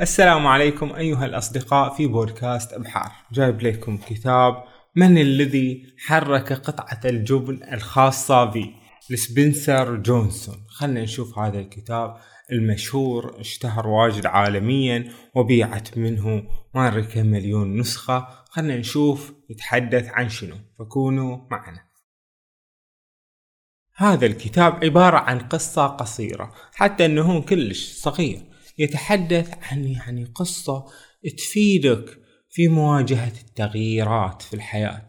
السلام عليكم أيها الأصدقاء في بودكاست أبحار. جايب لكم كتاب من الذي حرك قطعة الجبن الخاصة بي لسبنسر جونسون. خلنا نشوف هذا الكتاب المشهور اشتهر واجد عالميا وبيعت منه كم مليون نسخة. خلنا نشوف يتحدث عن شنو. فكونوا معنا. هذا الكتاب عبارة عن قصة قصيرة حتى إنه كلش صغير. يتحدث عن يعني قصة تفيدك في مواجهة التغييرات في الحياة.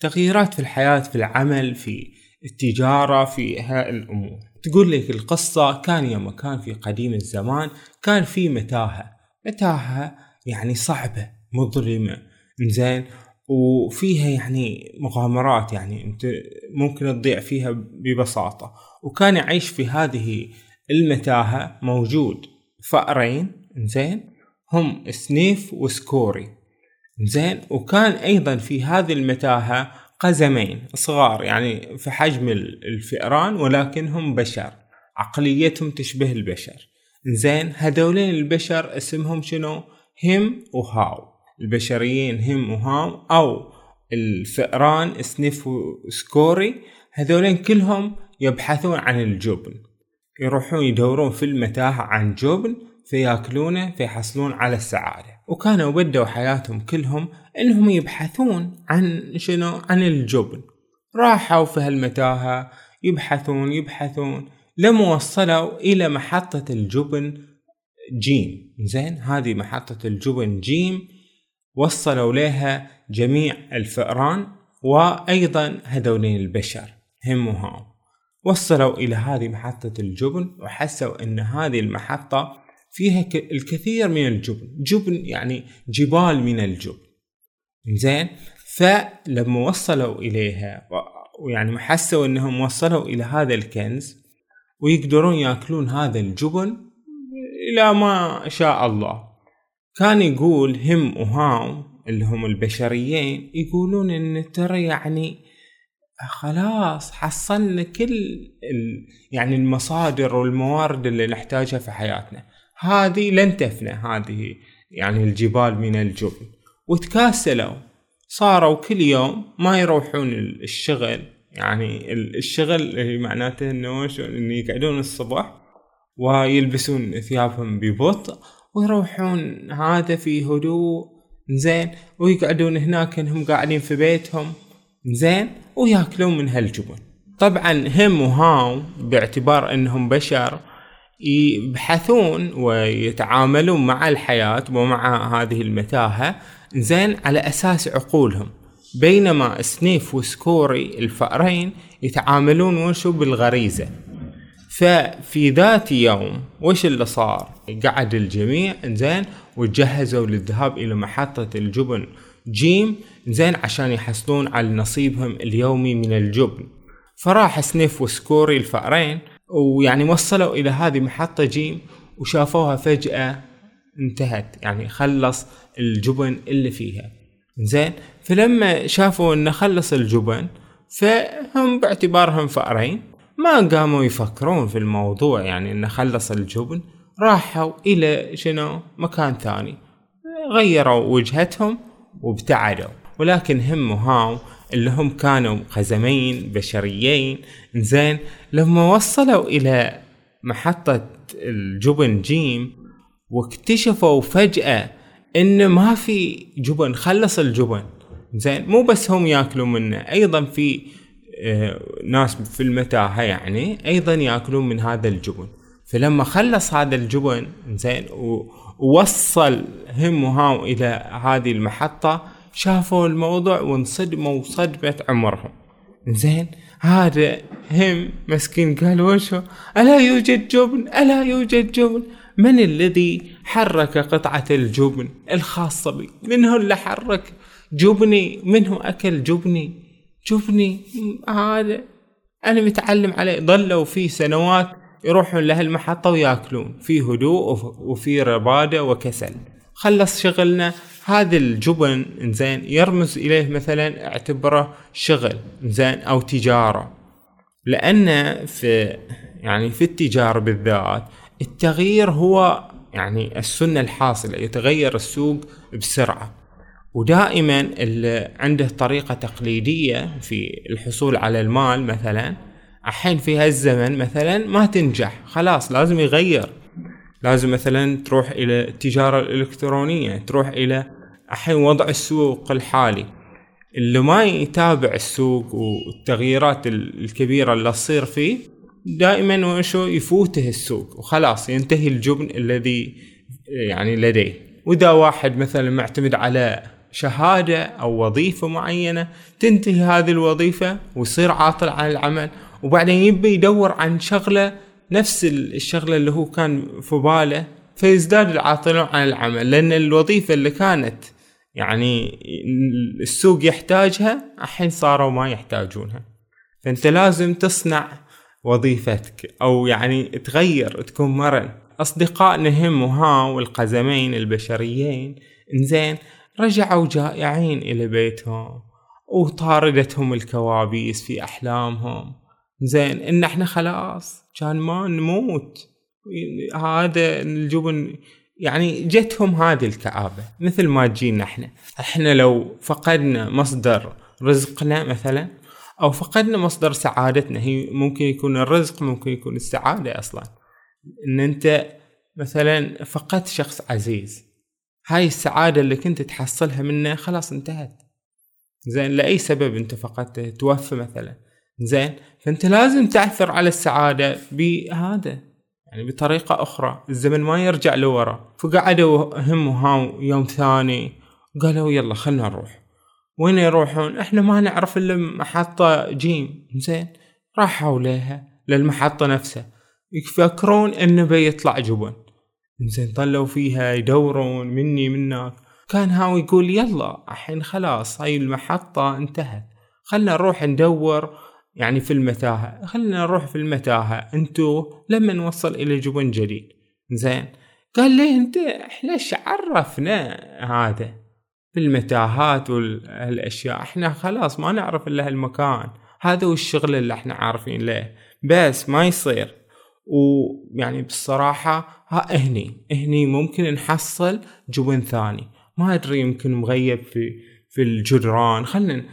تغييرات في الحياة في العمل في التجارة في هاي الأمور. تقول لك القصة كان يوم كان في قديم الزمان كان في متاهة. متاهة يعني صعبة مظلمة. زين وفيها يعني مغامرات يعني أنت ممكن تضيع فيها ببساطة. وكان يعيش في هذه المتاهة موجود. فأرين زين هم سنيف وسكوري زين. وكان أيضا في هذه المتاهة قزمين صغار يعني في حجم الفئران ولكنهم بشر. عقليتهم تشبه البشر. زين هذولين البشر اسمهم شنو؟ هم وهاو. البشريين هم وهاو أو الفئران سنيف وسكوري هذولين كلهم يبحثون عن الجبن. يروحون يدورون في المتاهة عن جبن فيأكلونه فيحصلون على السعادة. وكانوا بدوا حياتهم كلهم إنهم يبحثون عن شنو؟ عن الجبن. راحوا في هالمتاهة يبحثون يبحثون لما وصلوا إلى محطة الجبن جيم. زين؟ هذه محطة الجبن جيم. وصلوا لها جميع الفئران وأيضا هذولين البشر هم وهم وصلوا إلى هذه محطة الجبن وحسوا إن هذه المحطة فيها الكثير من الجبن. جبن يعني جبال من الجبن. زين فلما وصلوا إليها ويعني حسوا إنهم وصلوا إلى هذا الكنز ويقدرون يأكلون هذا الجبن إلى ما شاء الله. كان يقول هم وهاو اللي هم البشريين يقولون إن ترى يعني خلاص حصلنا كل يعني المصادر والموارد اللي نحتاجها في حياتنا. هذه لن تفنى هذه يعني الجبال من الجبن. وتكاسلوا. صاروا كل يوم ما يروحون الشغل يعني الشغل معناته إنه انه يقعدون الصبح ويلبسون ثيابهم ببطء ويروحون هذا في هدوء زين. ويقعدون هناك إنهم قاعدين في بيتهم زين. وياكلون من هالجبن. طبعا هم وهاو باعتبار إنهم بشر يبحثون ويتعاملون مع الحياة ومع هذه المتاهة زين على أساس عقولهم. بينما سنيف وسكوري الفأرين يتعاملون وشو بالغريزة. ففي ذات يوم وش اللي صار؟ قعد الجميع زين وتجهزوا للذهاب إلى محطة الجبن جيم زين عشان يحصلون على نصيبهم اليومي من الجبن. فراح سنيف وسكوري الفأرين ويعني وصلوا إلى هذه محطة جيم وشافوها فجأة انتهت. يعني خلص الجبن اللي فيها. زين فلما شافوا إنه خلص الجبن فهم باعتبارهم فأرين ما قاموا يفكرون في الموضوع. يعني إنه خلص الجبن راحوا إلى شنو؟ مكان ثاني. غيروا وجهتهم وابتعدوا. ولكن هم وهاو اللي هم كانوا قزمين بشريين. زين لما وصلوا إلى محطة الجبن جيم واكتشفوا فجأة إن ما في جبن خلص الجبن. زين مو بس هم ياكلون منه أيضا في آه، ناس في المتاهة يعني أيضا ياكلون من هذا الجبن. فلما خلص هذا الجبن زين ووصل هم وهاو إلى هذه المحطة شافوا الموضوع وانصدموا صدمة عمرهم. زين هذا هم مسكين قال وشو؟ ألا يوجد جبن؟ ألا يوجد جبن؟ من الذي حرك قطعة الجبن الخاصة بي؟ من هو اللي حرك جبني؟ من هو أكل جبني؟ جبني؟ هذا أنا متعلم عليه. ظلوا فيه سنوات يروحون لهالمحطة ويأكلون. في هدوء وفي ربادة وكسل. خلص شغلنا. هذا الجبن إنزين يرمز إليه مثلا اعتبره شغل إنزين أو تجارة. لأن في يعني في التجارة بالذات التغيير هو يعني السنة الحاصلة يتغير السوق بسرعة. ودائما اللي عنده طريقة تقليدية في الحصول على المال مثلا. الحين في هالزمن مثلا ما تنجح خلاص لازم يغير. لازم مثلا تروح إلى التجارة الإلكترونية تروح إلى الحين وضع السوق الحالي. اللي ما يتابع السوق والتغييرات الكبيرة اللي تصير فيه دائما وشو يفوته السوق وخلاص ينتهي الجبن الذي يعني لديه. وإذا واحد مثلا معتمد على شهادة أو وظيفة معينة تنتهي هذه الوظيفة ويصير عاطل عن العمل وبعدين يبي يدور عن شغلة نفس الشغلة اللي هو كان في باله فيزداد العاطلون عن العمل لأن الوظيفة اللي كانت يعني السوق يحتاجها الحين صاروا ما يحتاجونها. فأنت لازم تصنع وظيفتك أو يعني تغير تكون مرن. اصدقاء نهم وها والقزمين البشريين إنزين رجعوا جائعين إلى بيتهم وطاردتهم الكوابيس في أحلامهم. زين إن إحنا خلاص كان ما نموت. هذا الجبن يعني جتهم هذه الكآبة مثل ما تجينا إحنا. إحنا لو فقدنا مصدر رزقنا مثلا أو فقدنا مصدر سعادتنا هي ممكن يكون الرزق ممكن يكون السعادة أصلا. إن أنت مثلا فقدت شخص عزيز هاي السعادة اللي كنت تحصلها منه خلاص انتهت. زين لأي سبب أنت فقدته؟ توفى مثلا. زين. فأنت لازم تعثر على السعادة بهذا يعني بطريقة أخرى. الزمن ما يرجع لورا. فقعدوا هم وهاو يوم ثاني قالوا يلا خلنا نروح. وين يروحون؟ إحنا ما نعرف إلا محطة جيم. زين. راحوا لها للمحطة نفسها. يفكرون إنه بيطلع جبن. زين طلعوا فيها يدورون مني منك. كان هاو يقول يلا الحين خلاص هاي المحطة انتهت. خلنا نروح ندور. يعني في المتاهة. خلنا نروح في المتاهة. انتو لما نوصل إلى جبن جديد. زين. قال ليه انت ليش عرفنا هذا في المتاهات والأشياء. إحنا خلاص ما نعرف إلا هالمكان. هذا هو الشغل اللي إحنا عارفين له. بس ما يصير. ويعني بالصراحة ها هني هني ممكن نحصل جبن ثاني. ما أدري يمكن مغيب في في الجدران. خلنا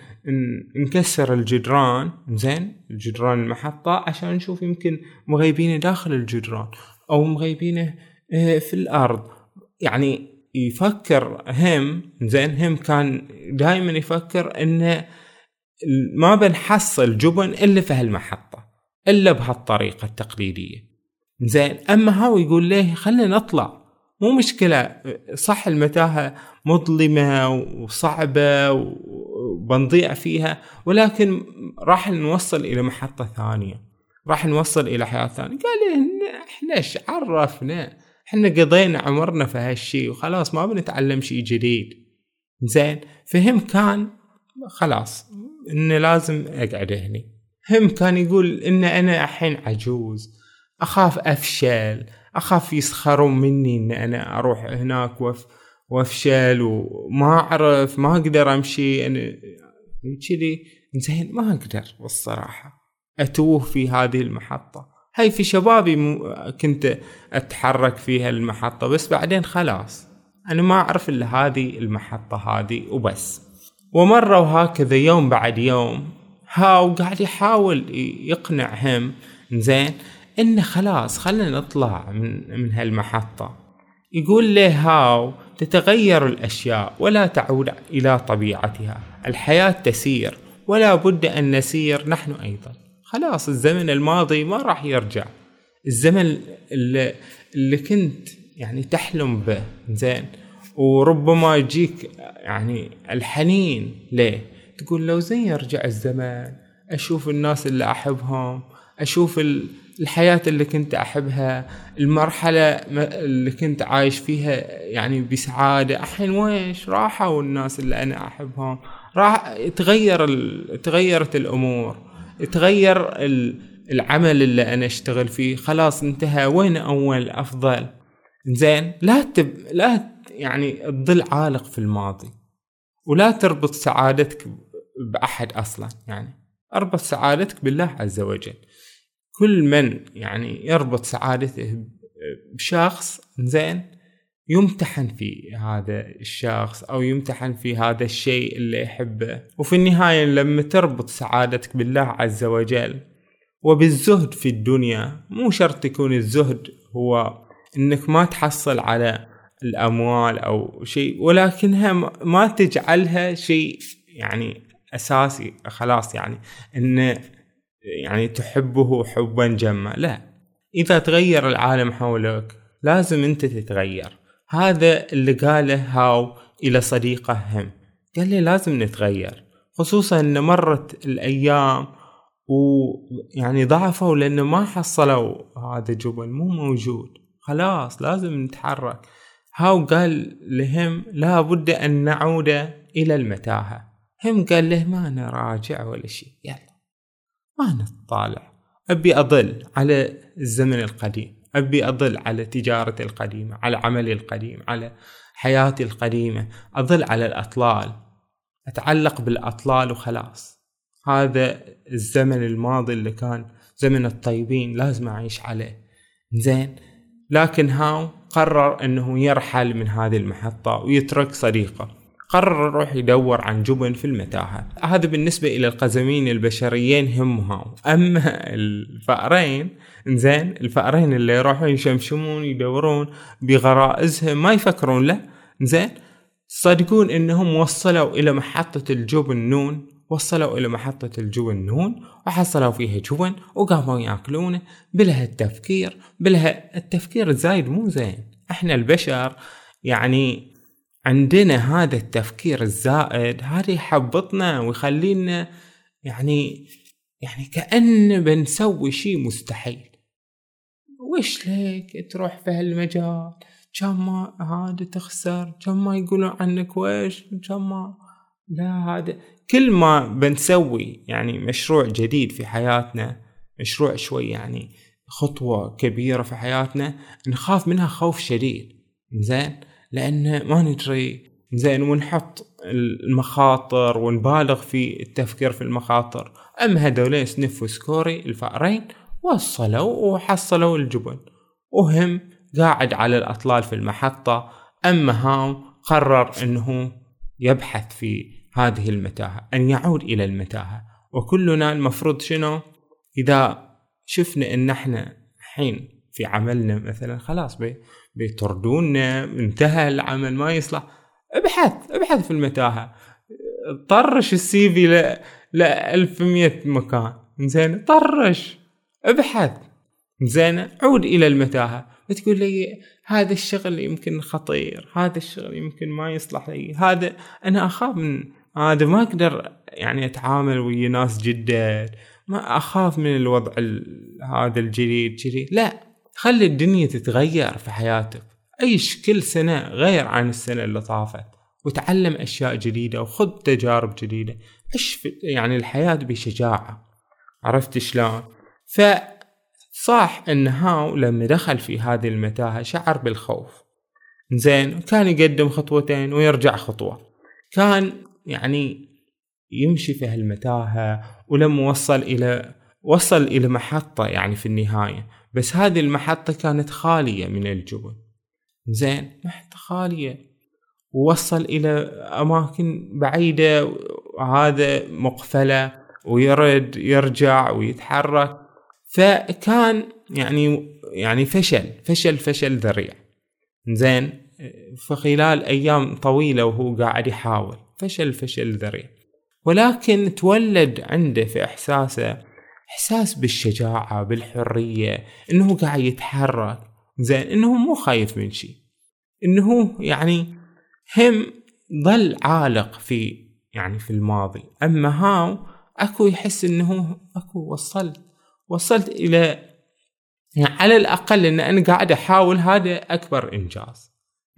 نكسر الجدران زين؟ الجدران المحطة عشان نشوف يمكن مغيبينه داخل الجدران أو مغيبينه آه، في الأرض. يعني يفكر هم زين؟ هم كان دائما يفكر إنه ما بنحصل جبن إلا في هالمحطة إلا بهالطريقة التقليدية. زين؟ أما هاو يقول ليه خلينا نطلع. مو مشكلة صح المتاهة مظلمة وصعبة وبنضيع فيها ولكن راح نوصل إلى محطة ثانية. راح نوصل إلى حياة ثانية. قال إحنا إيش عرفنا؟ إحنا قضينا عمرنا في هالشي وخلاص ما بنتعلم شي جديد. زين فهم كان خلاص انه لازم أقعد هني. هم كان يقول إن أنا الحين عجوز أخاف أفشل أخاف يسخرون مني إن أنا أروح هناك وف وافشل وما أعرف ما أقدر أمشي. أنا كذي زين ما أقدر بالصراحه أتوه في هذه المحطة. هاي في شبابي كنت أتحرك فيها المحطة بس بعدين خلاص. أنا ما أعرف إلا هذه المحطة هذه وبس. ومرة وهكذا يوم بعد يوم هاو قاعد يحاول يقنعهم زين إنه خلاص خلنا نطلع من من هالمحطة. يقول له هاو تتغير الأشياء ولا تعود إلى طبيعتها. الحياة تسير ولا بد أن نسير نحن أيضا. خلاص الزمن الماضي ما راح يرجع. الزمن اللي, اللي كنت يعني تحلم به زين. وربما يجيك يعني الحنين ليه. تقول لو زين يرجع الزمان أشوف الناس اللي أحبهم أشوف الحياة اللي كنت أحبها المرحلة اللي كنت عايش فيها يعني بسعادة. الحين ويش؟ راحوا الناس اللي أنا أحبهم. راح تغير ال... تغيرت الأمور. تغير العمل اللي أنا أشتغل فيه. خلاص انتهى. وين أول أفضل؟ زين. لا تب... لا يعني تظل عالق في الماضي. ولا تربط سعادتك بأحد أصلا يعني. أربط سعادتك بالله عز وجل. كل من يعني يربط سعادته بشخص زين يمتحن في هذا الشخص أو يمتحن في هذا الشيء اللي يحبه. وفي النهاية لما تربط سعادتك بالله عز وجل وبالزهد في الدنيا مو شرط يكون الزهد هو إنك ما تحصل على الأموال أو شيء ولكنها ما تجعلها شيء يعني أساسي خلاص يعني إن يعني تحبه حبا جما. لا إذا تغير العالم حولك لازم أنت تتغير. هذا اللي قاله هاو إلى صديقه هم. قال لي لازم نتغير خصوصا إن مرت الأيام ويعني ضعفوا لأنه ما حصلوا هذا جبل مو موجود. خلاص لازم نتحرك. هاو قال لهم لا بد أن نعود إلى المتاهة. هم قال له ما نراجع ولا شيء. يلا. ما نطالع. أبي أضل على الزمن القديم. أبي أضل على تجارتي القديمة على عملي القديم على حياتي القديمة. أضل على الأطلال. أتعلق بالأطلال وخلاص. هذا الزمن الماضي اللي كان زمن الطيبين لازم أعيش عليه. زين. لكن هاو قرر أنه يرحل من هذه المحطة ويترك صديقه. قرر يروح يدور عن جبن في المتاهة. هذا بالنسبة إلى القزمين البشريين هم هاو أما الفأرين زين الفأرين اللي يروحون يشمشمون يدورون بغرائزهم ما يفكرون له. زين صدقون إنهم وصلوا إلى محطة الجبن نون وصلوا إلى محطة الجبن نون وحصلوا فيها جبن وقاموا يأكلونه بلها التفكير بلها التفكير الزايد مو زين. إحنا البشر يعني عندنا هذا التفكير الزائد هذا يحبطنا ويخلينا يعني يعني كأن بنسوي شيء مستحيل. وش ليك؟ تروح في هالمجال كم ما هذا تخسر كم ما يقولون عنك ويش كم ما لا هذا. كل ما بنسوي يعني مشروع جديد في حياتنا مشروع شوي يعني خطوة كبيرة في حياتنا نخاف منها خوف شديد. زين لأن ما ندري. زين ونحط المخاطر ونبالغ في التفكير في المخاطر. أما هذولين سنيف وسكوري الفأرين وصلوا وحصلوا الجبن. وهم قاعد على الأطلال في المحطة. أما هاو قرر أنه يبحث في هذه المتاهة أن يعود إلى المتاهة. وكلنا المفروض شنو؟ إذا شفنا أن إحنا حين في عملنا مثلا خلاص بي. بيطردونا انتهى العمل ما يصلح. ابحث ابحث في المتاهة. طرش السي في ل ل 1100 مكان. زين؟ طرش. ابحث. زين؟ عود إلى المتاهة. بتقول لي هذا الشغل يمكن خطير هذا الشغل يمكن ما يصلح لي هذا أنا أخاف من هذا ما أقدر يعني أتعامل ويا ناس جدد ما أخاف من الوضع هذا الجديد جديد. لا. خلي الدنيا تتغير في حياتك. عيش كل سنة غير عن السنة اللي طافت. وتعلم أشياء جديدة وخذ تجارب جديدة. عيش يعني الحياة بشجاعة. عرفت شلون؟ فصح إن هاو لما دخل في هذه المتاهة شعر بالخوف. زين كان يقدم خطوتين ويرجع خطوة. كان يعني يمشي في هالمتاهة ولما وصل إلى وصل إلى محطة يعني في النهاية. بس هذه المحطة كانت خالية من الجبن زين محطة خالية. ووصل إلى أماكن بعيدة وهذا مقفلة ويرد يرجع ويتحرك. فكان يعني يعني فشل فشل فشل ذريع. زين فخلال أيام طويلة وهو قاعد يحاول. فشل فشل ذريع. ولكن تولد عنده في إحساسه إحساس بالشجاعة بالحرية إنه قاعد يتحرك. زين إنه مو خايف من شيء إنه يعني هم ظل عالق في يعني في الماضي. أما هاو أكو يحس إنه أكو وصلت وصلت إلى يعني على الأقل إن أنا قاعد أحاول هذا أكبر إنجاز.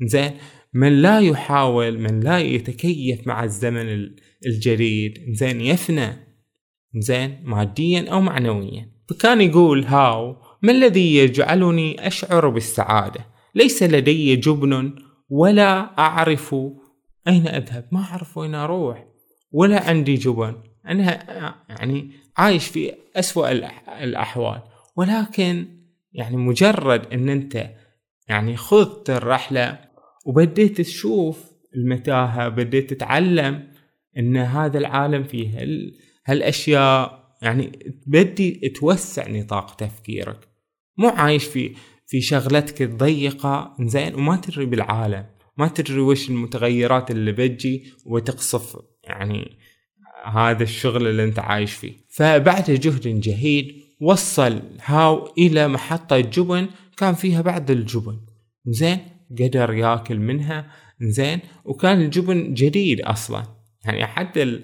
زين من لا يحاول من لا يتكيف مع الزمن الجديد زين يفنى. زين ماديا أو معنويا. فكان يقول هاو ما الذي يجعلني أشعر بالسعادة؟ ليس لدي جبن ولا أعرف أين أذهب ما أعرف وين أروح ولا عندي جبن. أنا يعني عايش في أسوأ الأحوال. ولكن يعني مجرد إن أنت يعني خذت الرحلة وبديت تشوف المتاهة بديت تتعلم إن هذا العالم فيه هالأشياء يعني تبدي توسع نطاق تفكيرك. مو عايش في في شغلتك الضيقة زين وما تدري بالعالم. ما تدري وش المتغيرات اللي بتجي وتقصف يعني هذا الشغل اللي أنت عايش فيه. فبعد جهد جهيد وصل هاو إلى محطة جبن كان فيها بعض الجبن. زين قدر ياكل منها. زين وكان الجبن جديد أصلا. يعني حتى.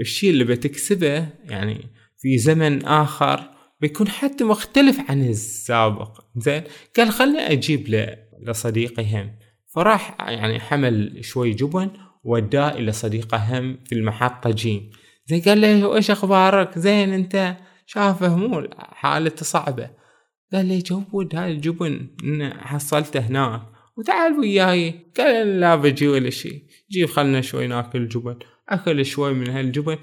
الشيء اللي بتكسبه يعني في زمن آخر بيكون حتى مختلف عن السابق. زين؟ قال خلني أجيب ل... لصديقي هم فراح يعني حمل شوي جبن وداه إلى صديقه هم في المحطة جيم زين؟ قال له إيش أخبارك؟ زين أنت شافه مو حالته صعبة. قال لي جود هاي الجبن حصلته هناك. وتعال وياي. قال لا بجي ولا شي جيب خلنا شوي ناكل جبن. أكل شوي من هالجبن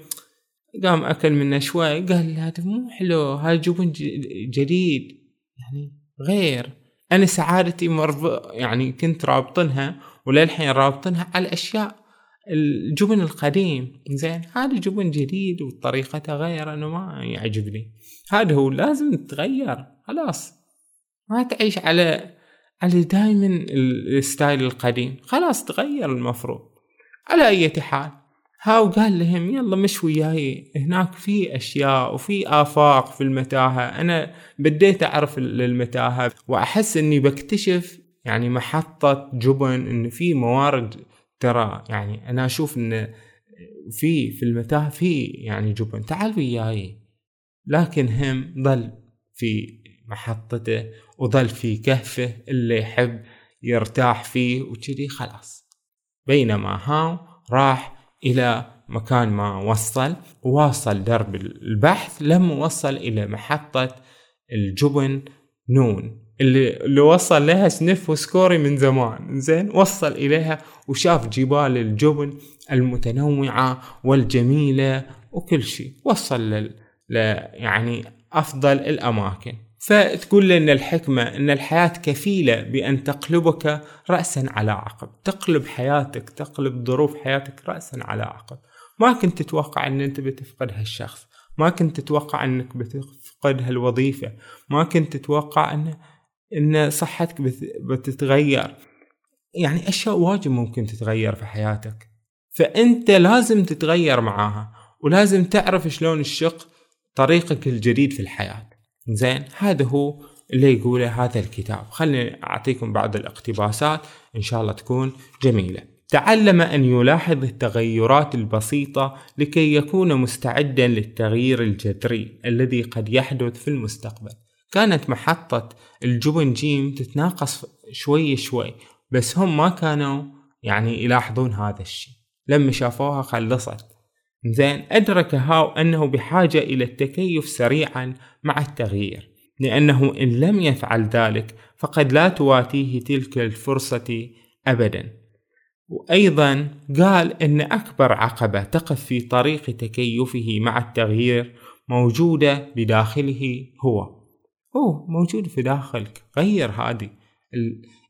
قام أكل منه شوي قال هذا مو حلو هاي جبن جديد يعني غير. أنا سعادتي مرب يعني كنت رابطنها وللحين رابطنها على الأشياء الجبن القديم. زين هذا جبن جديد وطريقته غير أنا ما يعجبني. هذا هو لازم تتغير خلاص. ما تعيش على على دائما الستايل القديم خلاص تغير المفروض. على أي حال. هاو قال لهم يلا مش وياي. هناك في أشياء وفي آفاق في المتاهة. أنا بديت أعرف المتاهة وأحس إني بكتشف يعني محطة جبن إن في موارد ترى يعني أنا أشوف إن في في المتاهة في يعني جبن. تعال وياي. لكن هم ظل في محطته وظل في كهفه اللي يحب يرتاح فيه وكذي خلاص. بينما هاو راح إلى مكان ما وصل وواصل درب البحث لما وصل إلى محطة الجبن نون. اللي, اللي وصل لها سنيف وسكوري من زمان. زين وصل إليها وشاف جبال الجبن المتنوعة والجميلة وكل شيء. وصل لل... ل... يعني أفضل الأماكن. فتقول لنا الحكمة أن الحياة كفيلة بأن تقلبك رأسا على عقب. تقلب حياتك تقلب ظروف حياتك رأسا على عقب. ما كنت تتوقع أن أنت بتفقد هالشخص. ما كنت تتوقع أنك بتفقد هالوظيفة. ما كنت تتوقع أن أن صحتك بتتغير. يعني أشياء واجد ممكن تتغير في حياتك. فأنت لازم تتغير معاها. ولازم تعرف شلون الشق طريقك الجديد في الحياة. زين هذا هو اللي يقوله هذا الكتاب. خلني أعطيكم بعض الاقتباسات إن شاء الله تكون جميلة. تعلم أن يلاحظ التغيرات البسيطة لكي يكون مستعدا للتغيير الجذري الذي قد يحدث في المستقبل. كانت محطة الجبن جيم تتناقص شوي شوي بس هم ما كانوا يعني يلاحظون هذا الشيء. لما شافوها خلصت. زين أدرك هاو أنه بحاجة إلى التكيف سريعا مع التغيير. لأنه إن لم يفعل ذلك فقد لا تواتيه تلك الفرصة أبدا. وأيضا قال أن أكبر عقبة تقف في طريق تكيفه مع التغيير موجودة بداخله هو. هو موجود في داخلك غير هذه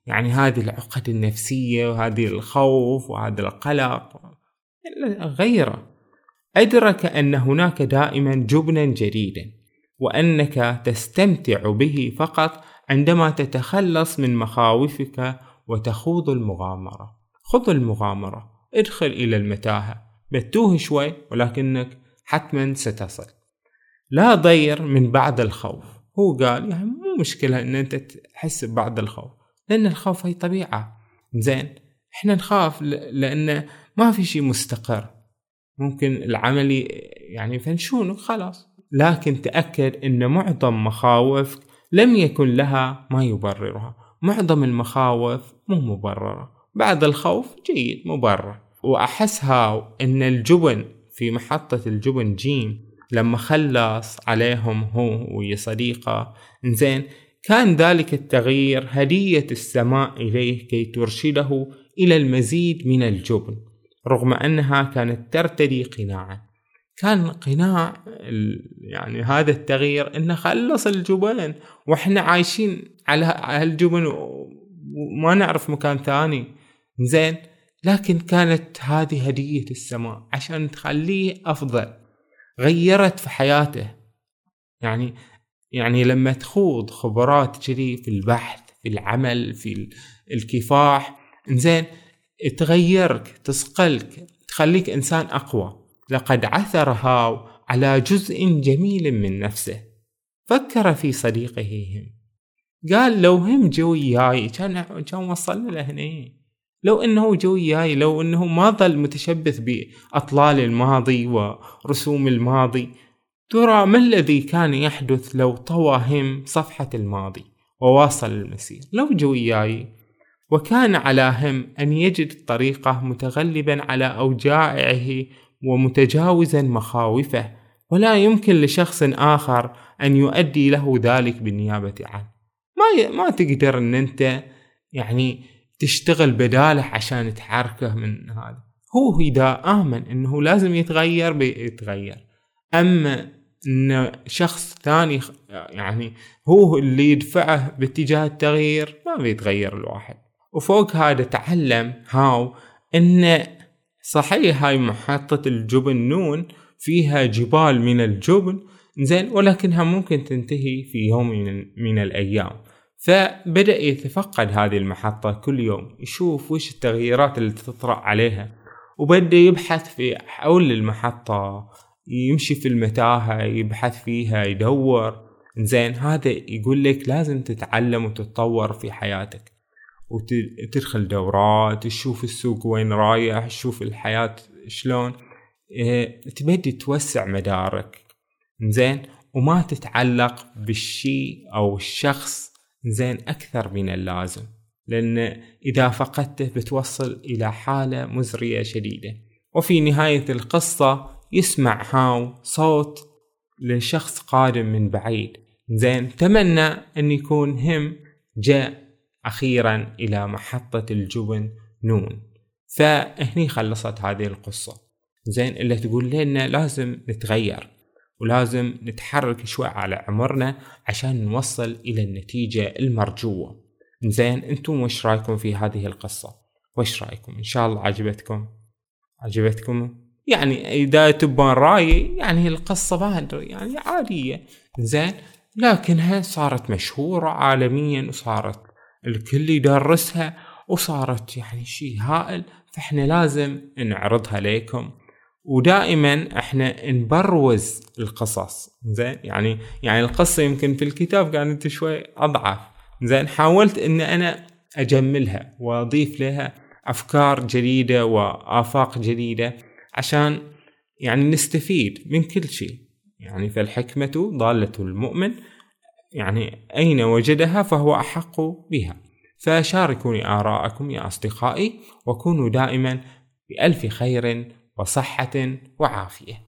يعني هذه العقد النفسية وهذه الخوف وهذا القلق غيره. أدرك أن هناك دائما جبنا جديدا وأنك تستمتع به فقط عندما تتخلص من مخاوفك وتخوض المغامرة. خذ المغامرة ادخل إلى المتاهة. بتوه شوي ولكنك حتما ستصل. لا ضير من بعد الخوف. هو قال يعني مو مشكلة إن أنت تحس ببعض الخوف لأن الخوف هي طبيعة. زين إحنا نخاف لأن ما في شيء مستقر. ممكن العملي يعني يفنشونك خلاص. لكن تأكد أن معظم مخاوفك لم يكن لها ما يبررها. معظم المخاوف مو مبررة. بعد الخوف جيد مبرر. وأحسها أن الجبن في محطة الجبن جيم لما خلص عليهم هو ويا صديقة زين كان ذلك التغيير هدية السماء إليه كي ترشده إلى المزيد من الجبن. رغم أنها كانت ترتدي قناعا كان قناع يعني هذا التغيير إنه خلص الجبن وإحنا عايشين على هالجبن وما نعرف مكان ثاني. زين؟ لكن كانت هذه هدية السماء عشان تخليه أفضل. غيرت في حياته. يعني يعني لما تخوض خبرات كذي في البحث في العمل في الكفاح. زين؟ تغيرك تصقلك تخليك إنسان أقوى. لقد عثر هاو على جزء جميل من نفسه. فكر في صديقه هم. قال لو هم جو وياي كان كان وصلنا لهنا لو إنه جو وياي لو إنه ما ظل متشبث بأطلال الماضي ورسوم الماضي ترى ما الذي كان يحدث لو طوى هم صفحة الماضي وواصل المسير؟ لو جو وياي وكان على هم أن يجد طريقه متغلبا على أوجاعه ومتجاوزا مخاوفه ولا يمكن لشخص آخر أن يؤدي له ذلك بالنيابة عنه. ما ما تقدر أن أنت يعني تشتغل بداله عشان تحركه من هذا. هو إذا آمن أنه لازم يتغير بيتغير. أما أن شخص ثاني يعني هو اللي يدفعه باتجاه التغيير ما بيتغير الواحد. وفوق هذا تعلم هاو أن صحيح هاي محطة الجبن نون فيها جبال من الجبن زين ولكنها ممكن تنتهي في يوم من, من الأيام. فبدأ يتفقد هذه المحطة كل يوم يشوف وش التغييرات اللي تطرأ عليها. وبدأ يبحث في حول المحطة يمشي في المتاهة يبحث فيها يدور. زين هذا يقول لك لازم تتعلم وتتطور في حياتك. وتدخل دورات تشوف السوق وين رايح تشوف الحياة شلون. آه تبدي توسع مدارك. زين وما تتعلق بالشيء أو الشخص زين أكثر من اللازم. لأن إذا فقدته بتوصل إلى حالة مزرية شديدة. وفي نهاية القصة يسمع هاو صوت لشخص قادم من بعيد. زين تمنى أن يكون هم جاء أخيرا إلى محطة الجبن نون. فهني خلصت هذه القصة. زين اللي تقول لنا لازم نتغير ولازم نتحرك شوي على عمرنا عشان نوصل إلى النتيجة المرجوة. زين أنتم وش رأيكم في هذه القصة؟ وش رأيكم؟ إن شاء الله عجبتكم. عجبتكم؟ يعني إذا تبون رايي يعني القصة ما يعني عادية. زين لكنها صارت مشهورة عالميا وصارت الكل يدرسها وصارت يعني شيء هائل فإحنا لازم نعرضها لكم ودائما إحنا نبروز القصص. زين؟ يعني يعني القصة يمكن في الكتاب كانت شوي أضعف. زين؟ حاولت إن أنا أجملها وأضيف لها أفكار جديدة وآفاق جديدة عشان يعني نستفيد من كل شيء يعني فالحكمة ضالة المؤمن يعني أين وجدها فهو أحق بها. فشاركوني آراءكم يا أصدقائي وكونوا دائما بألف خير وصحة وعافية.